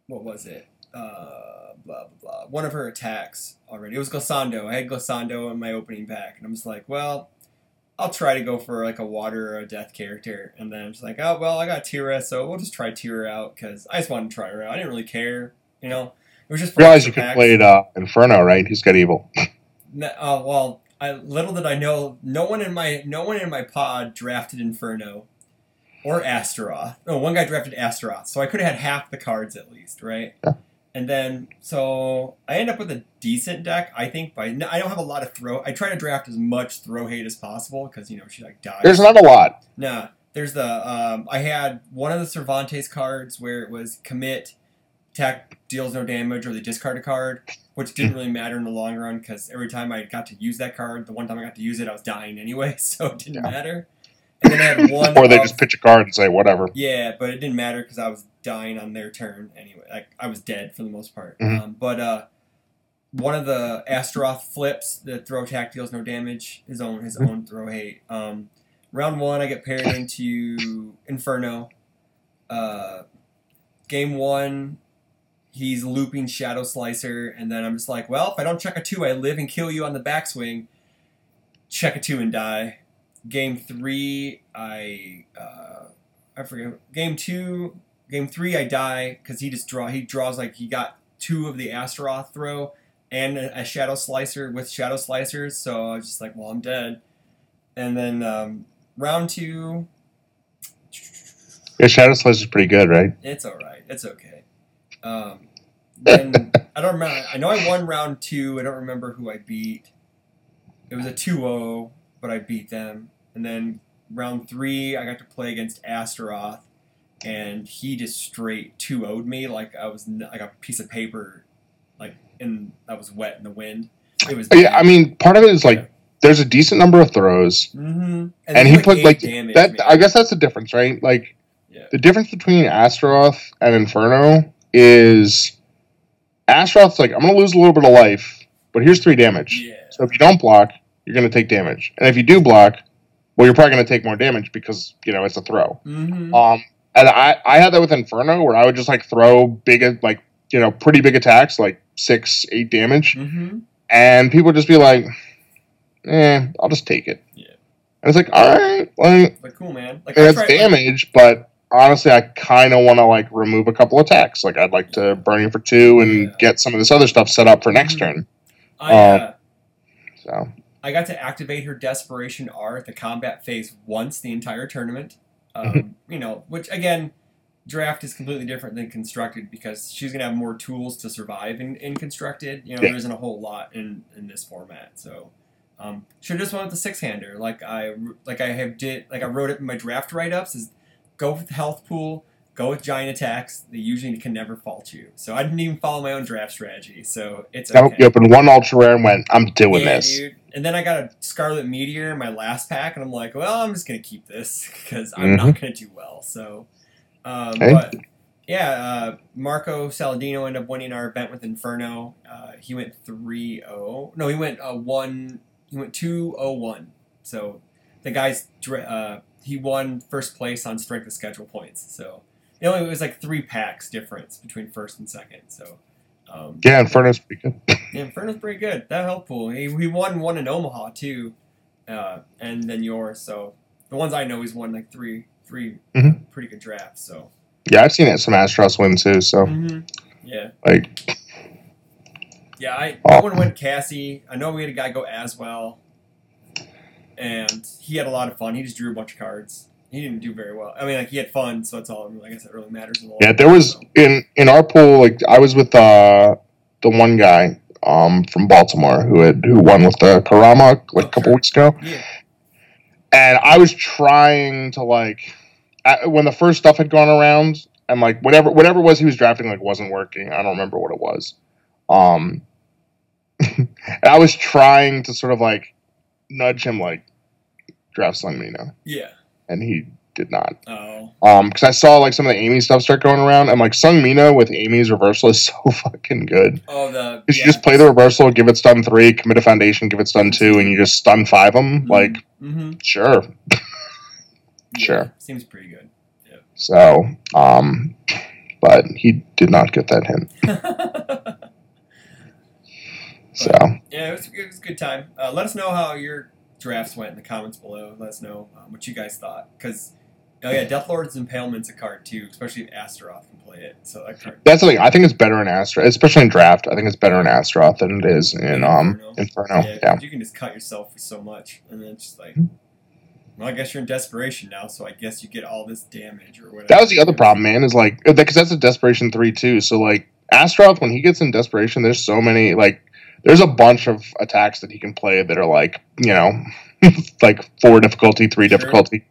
what was it? Uh, blah blah blah. One of her attacks already. It was Glissando. I had Glissando in my opening pack, and I'm just like, well, I'll try to go for like a water or a death character, and then I'm just like, oh well, I got Tira, so we'll just try Tira out because I just wanted to try her out. I didn't really care, you know. It was just for Realize you could play it uh, Inferno, right? He's got evil. Uh, well, I little did I know, no one in my no one in my pod drafted Inferno or Astaroth. No, one guy drafted Astaroth, so I could have had half the cards at least, right? Yeah. And then so I end up with a decent deck, I think. By I don't have a lot of throw. I try to draft as much throw hate as possible because you know she like dies. There's not a lot. Nah, there's the um, I had one of the Cervantes cards where it was commit, attack deals no damage, or they discard a card, which didn't really matter in the long run because every time I got to use that card, the one time I got to use it, I was dying anyway, so it didn't Yeah. matter. And then I had one. Or they of- just pitch a card and say whatever. yeah, but it didn't matter because I was dying on their turn anyway. Like I was dead for the most part. Mhm. Um, but uh, one of the Astaroth flips, the throw attack deals no damage. His own his Mhm. own throw hate. Um, round one, I get paired into Inferno. Uh, game one, he's looping Shadow Slicer, and then I'm just like, well, if I don't check a two, I live and kill you on the backswing. Check a two and die. Game three, I uh, I forget. Game two, game three, I die because he just draw. He draws like he got two of the Astaroth throw and a, a Shadow Slicer with Shadow Slicers. So I was just like, well, I'm dead. And then um, round two, Yeah, Shadow Slice is pretty good, right? it's all right. It's okay. Um, then I don't remember. I know I won round two. I don't remember who I beat. It was a 2-0, but I beat them. And then round three, I got to play against Astaroth, and he just straight 2-0'd me like I was n- like a piece of paper, like in that was wet in the wind. It was. Yeah, I mean, part of it is like there's a decent number of throws, hmm and he put like that. I guess that's the difference, right? Like Yeah. the difference between Astaroth and Inferno is Astaroth's like I'm gonna lose a little bit of life, but here's three damage. Yeah. So if you don't block, you're gonna take damage, and if you do block, well, you're probably gonna take more damage because you know it's a throw. hmm Um, and I I had that with Inferno where I would just like throw big like you know pretty big attacks like six eight damage, hmm and people would just be like, eh, I'll just take it. Yeah. And it's like, all right, like Like cool, man. Like it's tried- damage, but honestly, I kind of want to like remove a couple attacks. Like I'd like to burn you for two and Yeah. get some of this other stuff set up for next Mhm. turn. I, um, uh, So I got to activate her Desperation R at the combat phase once the entire tournament. Um, Mhm. You know, which again, draft is completely different than constructed because she's gonna have more tools to survive in, in constructed. You know, Yeah. there isn't a whole lot in in this format, so. Um, should just went with the six hander, like I like I have did like I wrote it in my draft write ups is go with the health pool, go with giant attacks. They usually can never fault you. So I didn't even follow my own draft strategy. So it's nope, okay. you opened one ultra rare and went, I'm doing Yeah, this. dude. And then I got a Scarlet Meteor in my last pack, and I'm like, well, I'm just gonna keep this because I'm not gonna do well. So, um, Mm-hmm. Okay. but yeah, uh, Marco Saladino ended up winning our event with Inferno. Uh, he went 3-0. No, he went uh, one. He went 2-0-1. So the guy's uh, he won first place on strength of schedule points. So it was like three packs difference between first and second. So. Um, Yeah, Inferno's pretty good. yeah, Inferno's pretty good. That helpful. He, he won one in Omaha too, uh, and then yours. So the ones I know, he's won like three, 3 Mhm. pretty good drafts. So Yeah, I've seen it some Astros win too. So yeah, like, yeah. I Oh. I would have went Cassie. I know we had a guy go as well, and he had a lot of fun. He just drew a bunch of cards. He didn't do very well. I mean, like he had fun, so that's all. I guess that really matters. The yeah, there was so. in in our pool. Like I was with uh the one guy um from Baltimore who had who won with the Kurama like a couple weeks ago. Yeah. and I was trying to like I, when the first stuff had gone around and like whatever whatever it was he was drafting like wasn't working. I don't remember what it was. Um, and I was trying to sort of like nudge him like draft Seong Mi-na, Yeah. and he did not. Oh. Um, because I saw like some of the Amy stuff start going around, and I'm like Seong Mi-na with Amy's reversal is so fucking good. Oh, the. Yeah. you just play the reversal, give it stun three, commit a foundation, give it stun two, and you just stun five them. Like, hmm sure. Yeah, Sure. Seems pretty good. So, um, but he did not get that hint. So, Yeah, it was, it was a good time. Uh, let us know how your drafts went in the comments below. Let us know um, what you guys thought. Because Oh yeah, Deathlord's Impalement's a card too, especially if Astaroth can play it. So that card. That's the thing. I think it's better in Astaroth, especially in draft. I think it's better in Astaroth than it is in um Inferno. Yeah, Yeah. you can just cut yourself for so much, and then it's just like, Hmm. well, I guess you're in desperation now, so I guess you get all this damage or whatever. That was the other problem, man. Is like because that's a desperation three too. So like Astaroth, when he gets in desperation, there's so many like there's a bunch of attacks that he can play that are like you know like four difficulty, three Sure. difficulty,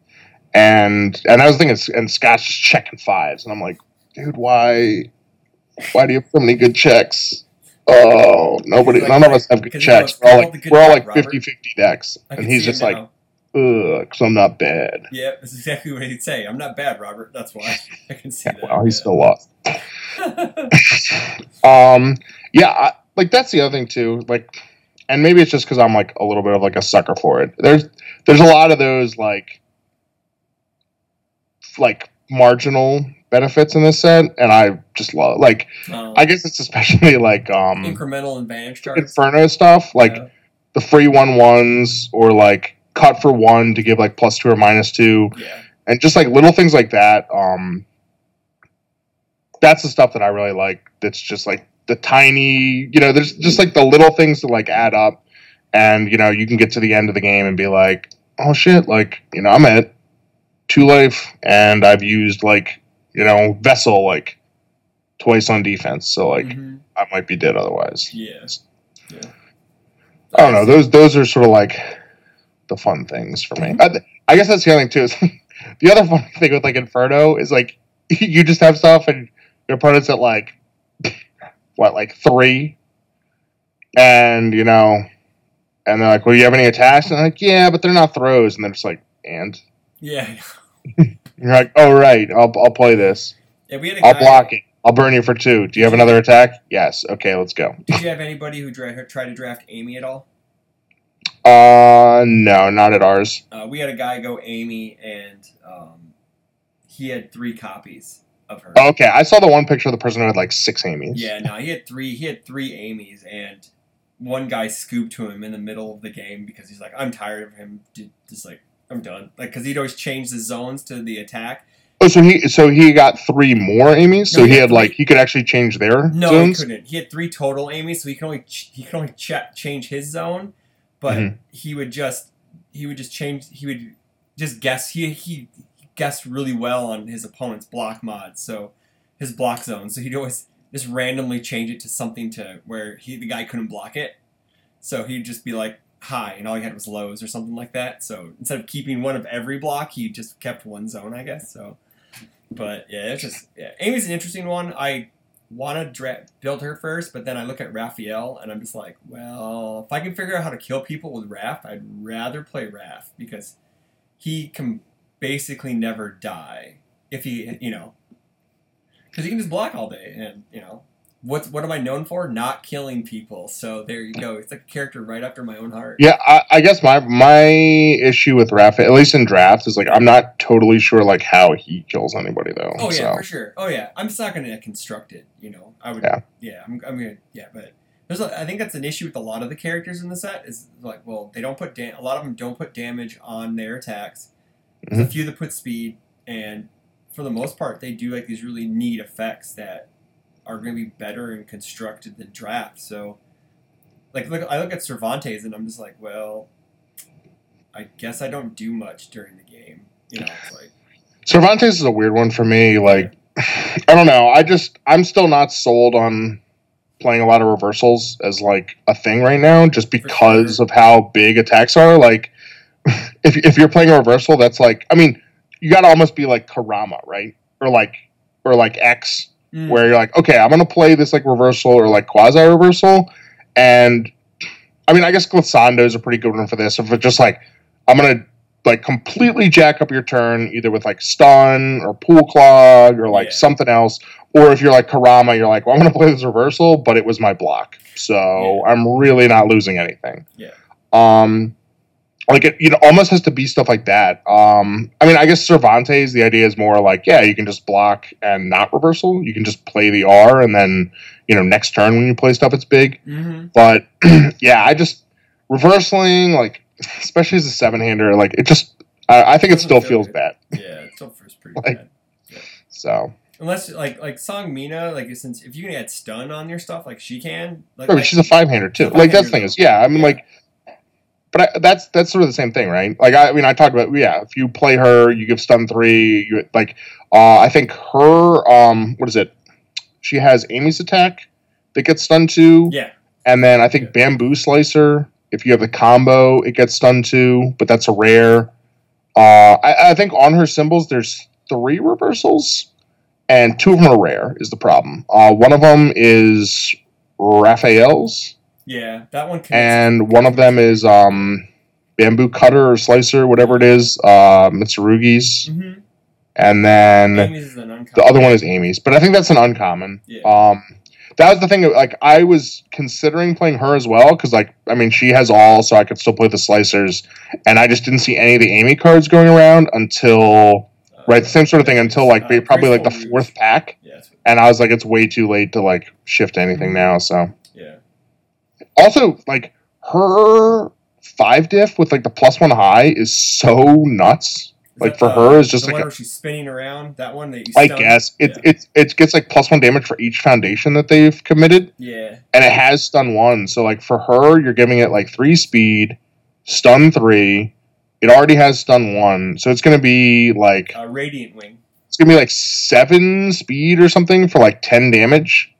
and and I was thinking, and Scott's just checking fives, and I'm like, dude, why why do you have so many good checks? Oh, nobody, Like, none of us have good because he knows checks. We're all like we're all like Robert. 50-50 decks, and he's just like, ugh, because I'm not bad. yeah, that's exactly what he'd say. I'm not bad, Robert. That's why I can see Yeah, that. well, he's yeah. still lost. Um, yeah, I, like that's the other thing too. Like, and maybe it's just because I'm like a little bit of like a sucker for it. There's there's a lot of those like like marginal benefits in this set, and I just love like Um, I guess it's especially like um incremental advantage cards. Inferno stuff, like Yeah. the free one ones or like cut for one to give like plus two or minus two yeah. and just like little things like that um that's the stuff that i really like that's just like the tiny you know there's just like the little things that like add up and you know you can get to the end of the game and be like oh shit like you know i'm at two life and i've used like you know vessel like twice on defense so like Mhm. i might be dead otherwise Yeah. Yeah. i don't know those those are sort of like the fun things for me I, I guess that's the other thing too is the other fun thing with like inferno is like you just have stuff and your opponent's at like what like three? And you know and they're like well do you have any attacks and I'm like yeah but they're not throws. And they're just like and? Yeah. you're like oh right. I'll, I'll play this. Yeah, we had a i'll guy. block it. I'll burn you for two. Do you have another attack? Yes. Okay let's go. Did you have anybody who dra- tried to draft Amy at all? uh no not at ours. Uh, we had a guy go Amy, and um, he had three copies of her. okay i saw the one picture of the person who had like six amy's Yeah, no, he had three. He had three Amy's, and one guy scooped to him in the middle of the game because he's like, "I'm tired of him. Just like I'm done." Like because he'd always change the zones to the attack. Oh, so he so he got three more Amy's. So No, he he had had like he could actually change their No, zones. he couldn't. He had three total Amy's, so he can only ch- he could only ch- change his zone, but Mhm. he would just he would just change. He would just guess. He he guessed really well on his opponent's block mods, so his block zone. So he'd always just randomly change it to something to where he the guy couldn't block it. So he'd just be like high, and all he had was lows or something like that. So instead of keeping one of every block, he just kept one zone, I guess. So, but yeah, it's just yeah. Amy's an interesting one. I want to dra- build her first, but then I look at Raphael and I'm just like, well, if I can figure out how to kill people with Raph, I'd rather play Raph because he can basically never die if he, you know, because he can just block all day and you know. What's what am I known for? Not killing people. So there you go. It's like a character right after my own heart. Yeah, I, I guess my my issue with Rafa, at least in draft, is like I'm not totally sure like how he kills anybody though. Oh yeah, so. for sure. Oh yeah, I'm just not going to construct it. You know, I would. Yeah. Yeah, I'm. I'm gonna. Yeah, but there's. A, I think that's an issue with a lot of the characters in the set. Is like, well, they don't put. Da- a lot of them don't put damage on their attacks. There's Mm-hmm. a few that put speed, and for the most part, they do like these really neat effects that are going to be better and constructed than draft. So, like, look, I look at Cervantes and I'm just like, well, I guess I don't do much during the game. You know, it's like. Cervantes is a weird one for me. Like I don't know. I just I'm still not sold on playing a lot of reversals as like a thing right now, just because of how big attacks are. Like if if you're playing a reversal, that's like I mean, you got to almost be like Kurama, right? Or like or like X, mm, where you're like, okay, I'm gonna play this like reversal or like quasi reversal, and I mean, I guess Glissando is a pretty good one for this. If it's just like I'm gonna like completely jack up your turn either with like stun or pool clog or like Yeah. something else, or if you're like Kurama, you're like, well, I'm gonna play this reversal, but it was my block, so Yeah. I'm really not losing anything. Yeah. Um. Like it, you know, almost has to be stuff like that. Um, I mean, I guess Cervantes. The idea is more like, yeah, you can just block and not reversal. You can just play the R, and then you know, next turn when you play stuff, it's big. hmm But yeah, I just reversaling, like especially as a seven hander, like it just I, I think it still feel feels good. bad. Yeah, it still feels pretty Like- bad. So, Unless like like Seong Mi-na, like since if you can add stun on your stuff, like she can. Like, but like- she's a five hander too. Like that's the thing is, yeah. I mean, Yeah. like, but I, that's that's sort of the same thing, right? Like, I, I mean, I talked about yeah. If you play her, you give stun three. You like, uh, I think her um, what is it? She has Amy's attack that gets stun two. yeah, And then I think Bamboo Slicer, if you have the combo, it gets stunned too, but that's a rare. Uh, I, I think on her symbols, there's three reversals, and two of them are rare, is the problem. Uh, one of them is Raphael's, yeah, that one. Can and one of them is um, Bamboo Cutter or Slicer, whatever it is, uh, Mitsurugi's. Mm-hmm. And then Amy's is an uncommon. the other one is Amy's, but I think that's an uncommon. Yeah. Um, that was the thing. Like I was considering playing her as well because, like, I mean, she has all, so I could still play the slicers, and I just didn't see any of the Amy cards going around until Uh, right the same sort of thing until like uh, probably like the fourth pack, Yeah, and I was like, it's way too late to like shift anything Mhm. now. So. Also like her five diff with like the plus one high is so nuts. Is Like, for the- her, it's just like a- she's spinning around. That one that you. I guess it Yeah. it it gets like plus one damage for each foundation that they've committed. Yeah. and it has stun one. So like for her, you're giving it like three speed, stun three. It already has stun one, so it's gonna be like a Radiant Wing. it's gonna be like seven speed or something for like ten damage.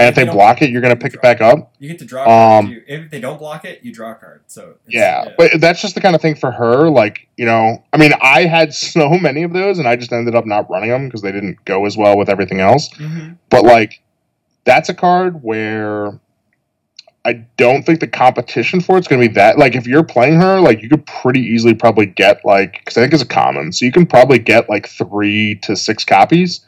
And if They they block it, you're gonna pick it back up. You get to draw a card. Um. If they don't block it, you draw a card. So it's, Yeah, but that's just the kind of thing for her. Like you know, I mean, I had so many of those, and I just ended up not running them because they didn't go as well with everything else. Mhm. But like, that's a card where I don't think the competition for it's going to be that. Like, if you're playing her, like you could pretty easily probably get like because I think it's a common, so you can probably get like three to six copies,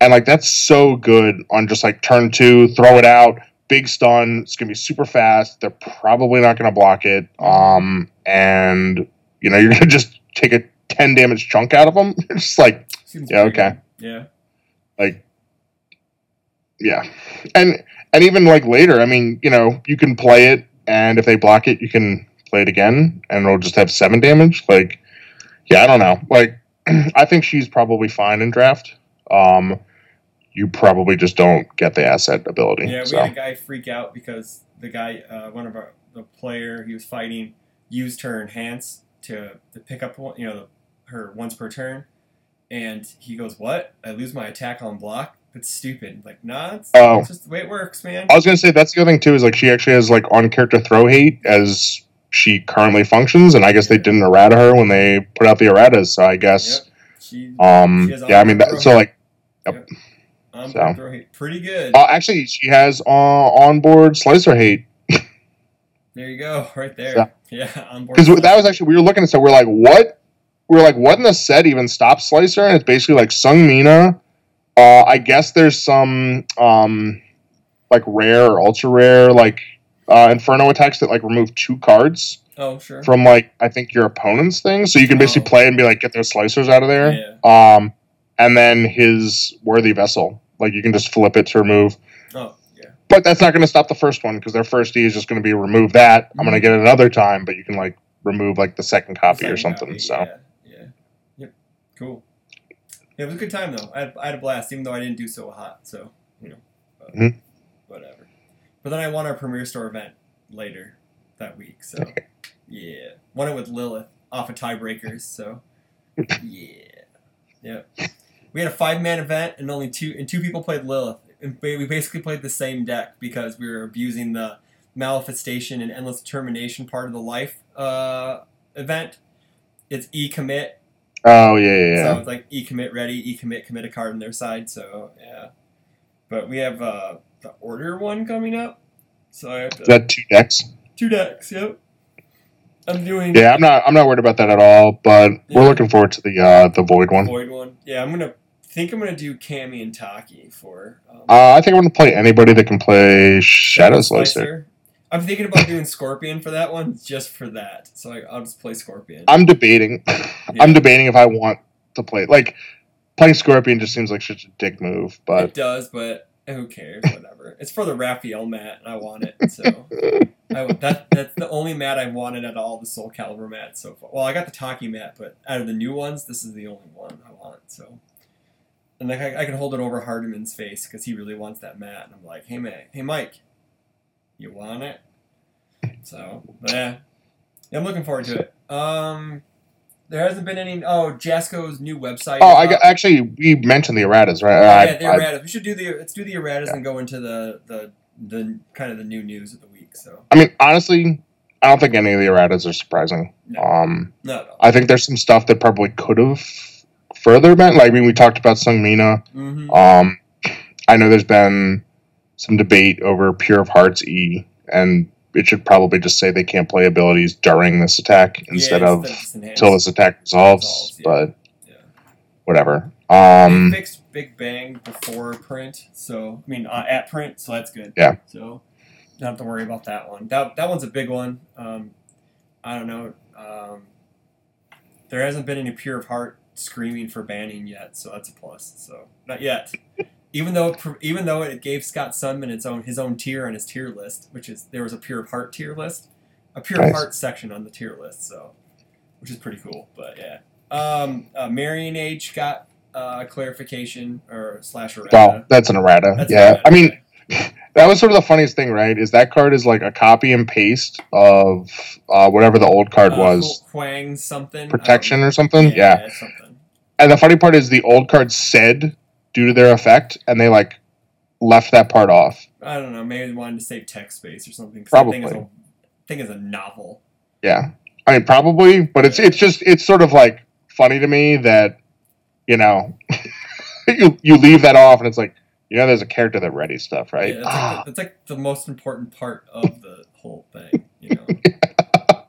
and like that's so good on just like turn two, throw it out, big stun. It's going to be super fast. They're probably not going to block it, um, and you know you're going to just take a ten damage chunk out of them. It's just like Seems Yeah, okay. good. Yeah. like yeah and and even like later i mean you know you can play it and if they block it you can play it again and it'll just have seven damage like yeah i don't know like i think she's probably fine in draft um you probably just don't get the asset ability Yeah, we so had a guy freak out because the guy, uh, one of our the player he was fighting, used her enhance to to pick up one, you know, her once per turn, and he goes, "What? I lose my attack on block? That's stupid." Like, nah, it's, Oh. it's just the way it works, man. i was gonna say that's the other thing too is like she actually has like on character throw hate as she currently functions and i guess they didn't errata her when they put out the erratas so i guess Yep. She um She yeah i mean that, so um, so. throw hate. pretty good. Uh, actually, she has uh, onboard slicer hate there you go, right there. So- Yeah, on board. because that was actually we were looking at so we're like, what? We are like, what in the set even stops slicer? And it's basically like Seong Mi-na. Uh, I guess there's some um, like rare or ultra rare like uh, Inferno attacks that like remove two cards Oh, sure. from like I think your opponent's thing, so you can basically Oh. play and be like, get those slicers out of there. Yeah. Um, and then his worthy vessel, like you can just flip it to remove. Oh, yeah. But that's not going to stop the first one because their first E is just going to be remove that. I'm going to get it another time, but you can like remove like the second copy or Second something. copy, So yeah, yeah, yep, cool. Yeah, it was a good time though. I had, I had a blast, even though I didn't do so hot. So you know, but Mhm. whatever. But then I won our premiere store event later that week. So yeah, won it with Lilith off of tiebreakers. So yeah, yeah. We had a five man event and only two and two people played Lilith. And we basically played the same deck because we were abusing the manifestation and endless determination part of the life uh, event. It's e commit, oh yeah, yeah, yeah. so it's like e commit ready, e commit commit a card on their side. So yeah, but we have uh, the order one coming up, so I have to, Is that two decks? two decks. Yep, I'm doing Yeah, I'm not. I'm not worried about that at all. But Yeah. we're looking forward to the uh, the void one. void one. Yeah, I'm gonna think I'm gonna do Cammy and Taki for. Um, Uh, I think I'm going to play anybody that can play Shadow Slicer. I'm thinking about doing Scorpion for that one, just for that. So I, I'll just play Scorpion. I'm debating. Yeah. I'm debating if I want to play like playing Scorpion. Just seems like such a dick move. But it does, but who cares? Whatever. It's for the Raphael mat, and I want it. So I, that that's the only mat I wanted at all the Soul Calibur mats so far. Well, I got the Taki mat, but out of the new ones, this is the only one I want. So, and like I, I can hold it over Hardiman's face because he really wants that mat, and I'm like, hey man, hey Mike, you want it? So, yeah, yeah, I'm looking forward to it. Um, there hasn't been any. Oh, Jasco's new website. Oh, I got, actually we mentioned the erratas, right? I- yeah, the I- erratas. We should do the let's do the erratas Yeah. and go into the the the kind of the new news of the week. So I mean, honestly, I don't think any of the erratas are surprising. No. Um, no, no. I think there's some stuff that probably could have further been. Like, I mean, we talked about Seong Mi-na. hmm Um, I know there's been some debate over Pure of Hearts E, and it should probably just say they can't play abilities during this attack instead of until this attack resolves. Resolves, yeah. But Yeah. whatever. They Um, fixed Big Bang before print, so I mean uh, at print, so that's good. Yeah. So don't have to worry about that one. That that one's a big one. Um, I don't know. Um, there hasn't been any pure of heart screaming for banning yet, so that's a plus. So not yet. Even though even though it gave Scott Sunman its own his own tier on his tier list, which is there was a pure of heart tier list, a pure of Nice. heart section on the tier list, so which is pretty cool. But yeah, um, uh, Marion Age got uh, clarification or slash errata. well, that's an errata. That's yeah. errata, I mean, that was sort of the funniest thing, right? Is that card is like a copy and paste of uh, whatever the old card Uh, was, Hu- Huang something protection um, or something. Yeah. something. And the funny part is the old card said due to their effect, and they like left that part off. I don't know. Maybe they wanted to save text space or something. It's a, Probably. I think it's a novel. Yeah, I mean probably, but it's it's just it's sort of like funny to me that you know you you leave that off, and it's like you know there's a character that ready stuff, right? Yeah, that's, Ah, like the, that's like the most important part of the whole thing. You know,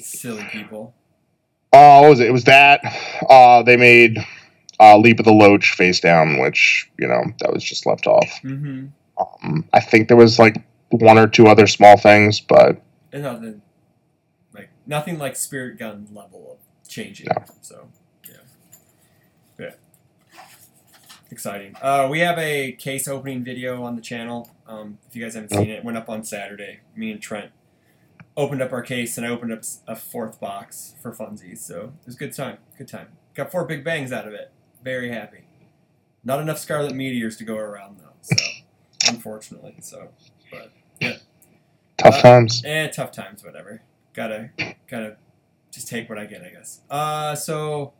silly people. Oh, what was it? It was that uh, they made uh, Leap of the Loach face down, which you know that was just left off. Mm-hmm. Um, I think there was like one or two other small things, but And nothing like nothing like Spirit Gun level of changing. No. So yeah, yeah, exciting. Uh, we have a case opening video on the channel. Um, if you guys haven't seen it, it went up on Saturday. Me and Trent opened up our case, and I opened up a fourth box for funsies. So it was a good time. Good time. Got four big bangs out of it. Very happy. Not enough Scarlet Meteors to go around though. So unfortunately, so but yeah. tough Uh, times. Eh, tough times, whatever. Gotta, gotta just take what I get, I guess. Uh, so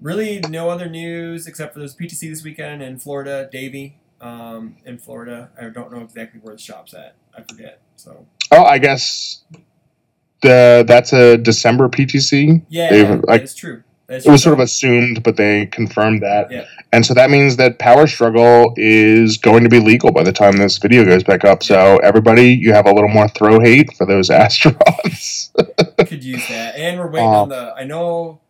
really no other news except for there's PTC this weekend in Florida, Davie, um, in Florida. I don't know exactly where the shop's at. I forget. So Oh, I guess the that's a December PTC. yeah, They've, like, is true. That is It was true. sort of assumed, but they confirmed that. Yeah. And so that means that Power Struggle is going to be legal by the time this video goes back up. So everybody, you have a little more throw hate for those astronauts. could use that. And we're waiting Uh, on the. I know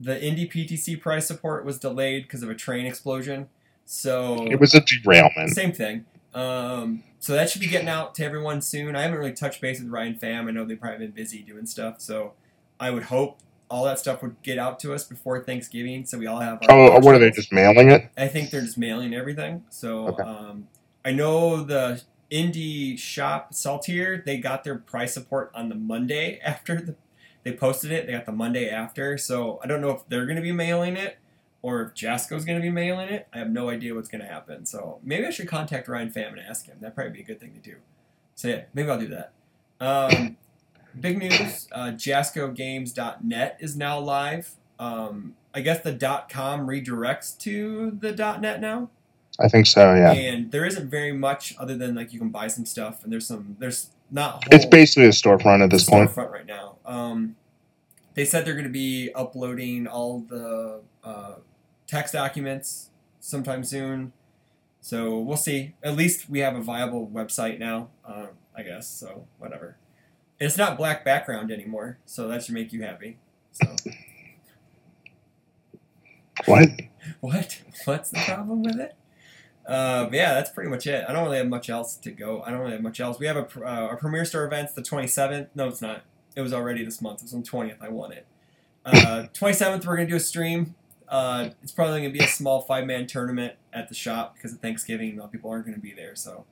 the indie PTC price support was delayed because of a train explosion. So it was a derailment. Same thing. Um, so that should be getting out to everyone soon. I haven't really touched base with Ryan Pham. I know they've probably been busy doing stuff. So I would hope all that stuff would get out to us before Thanksgiving, so we all have. Our Oh, what are they just mailing it? I think they're just mailing everything. So Okay. um, I know the indie shop Saltier they got their price support on the Monday after the, they posted it. They got the Monday after. So I don't know if they're going to be mailing it or if Jasco's going to be mailing it. I have no idea what's going to happen. So maybe I should contact Ryan Pham and ask him. That'd probably be a good thing to do. So yeah, maybe I'll do that. Um, big news: uh, JascoGames.net is now live. Um, I guess the .com redirects to the .net now, I think so, yeah. and there isn't very much other than like you can buy some stuff, and there's some there's not. It's whole- basically a storefront at this point. storefront right now. Um, they said they're going to be uploading all the uh, text documents sometime soon. So we'll see. At least we have a viable website now, um, I guess. So whatever. It's not black background anymore, so that should make you happy. So What? what? What's the problem with it? Uh, but yeah, that's pretty much it. I don't really have much else to go. I don't really have much else. We have a uh, our premiere store event's the 27th. No, it's not. It was already this month. It was on 20th. I won it. Uh, 27th, we're gonna do a stream. Uh, it's probably going to be a small five man tournament at the shop because of Thanksgiving. A lot of people aren't going to be there. So,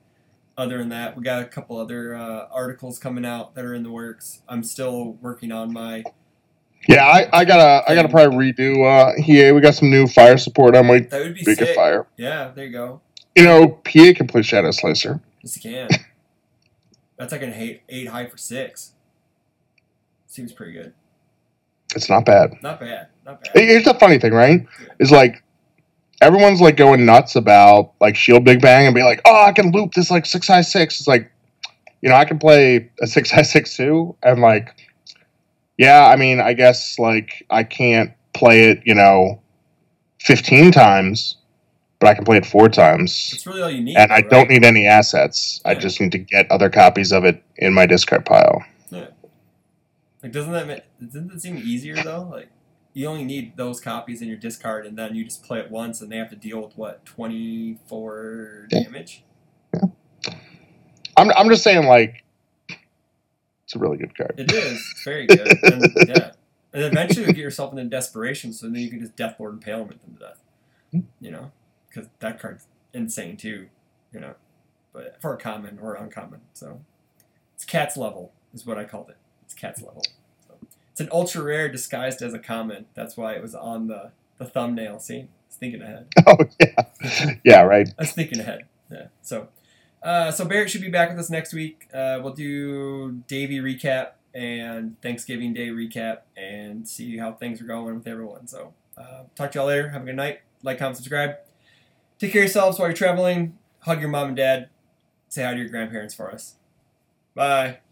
other than that, we got a couple other uh, articles coming out that are in the works. I'm still working on my. Yeah, I, I gotta I gotta probably redo uh EA. We got some new fire support on my That would be Beacon sick. Fire. Yeah, there you go. You know, PA can play Shadow Slicer. Yes, you can. That's like an eight, eight high for six. Seems pretty good. It's not bad. Not bad. Not bad. Here's the funny thing, right? Is like everyone's like going nuts about like Shield Big Bang and be like, oh, I can loop this like six high six. It's like, you know, I can play a six high six too, and like, yeah, I mean, I guess like I can't play it, you know, fifteen times, but I can play it four times, That's really all you need. and I though, don't need any assets. I just need to get other copies of it in my discard pile. Like, doesn't that ma- doesn't that seem easier though? Like, you only need those copies in your discard, and then you just play it once, and they have to deal with what twenty four Yeah. damage. I'm I'm just saying like. It's a really good card. It is. It's very good. and, yeah. And eventually you get yourself into desperation, so then you can just Death Lord Impalement them to death. You know? Because that card's insane too. You know? But for a common or uncommon. So it's cat's level, is what I called it. It's cat's level. So it's an ultra rare disguised as a common. That's why it was on the, the thumbnail. See? I was thinking ahead. Oh yeah, yeah, right. I was thinking ahead. Yeah. So, uh, so Barrett should be back with us next week. Uh, we'll do Davie recap and Thanksgiving Day recap and see how things are going with everyone. So, uh, talk to y'all later. Have a good night. Like, comment, subscribe. Take care of yourselves while you're traveling. Hug your mom and dad. Say hi to your grandparents for us. Bye.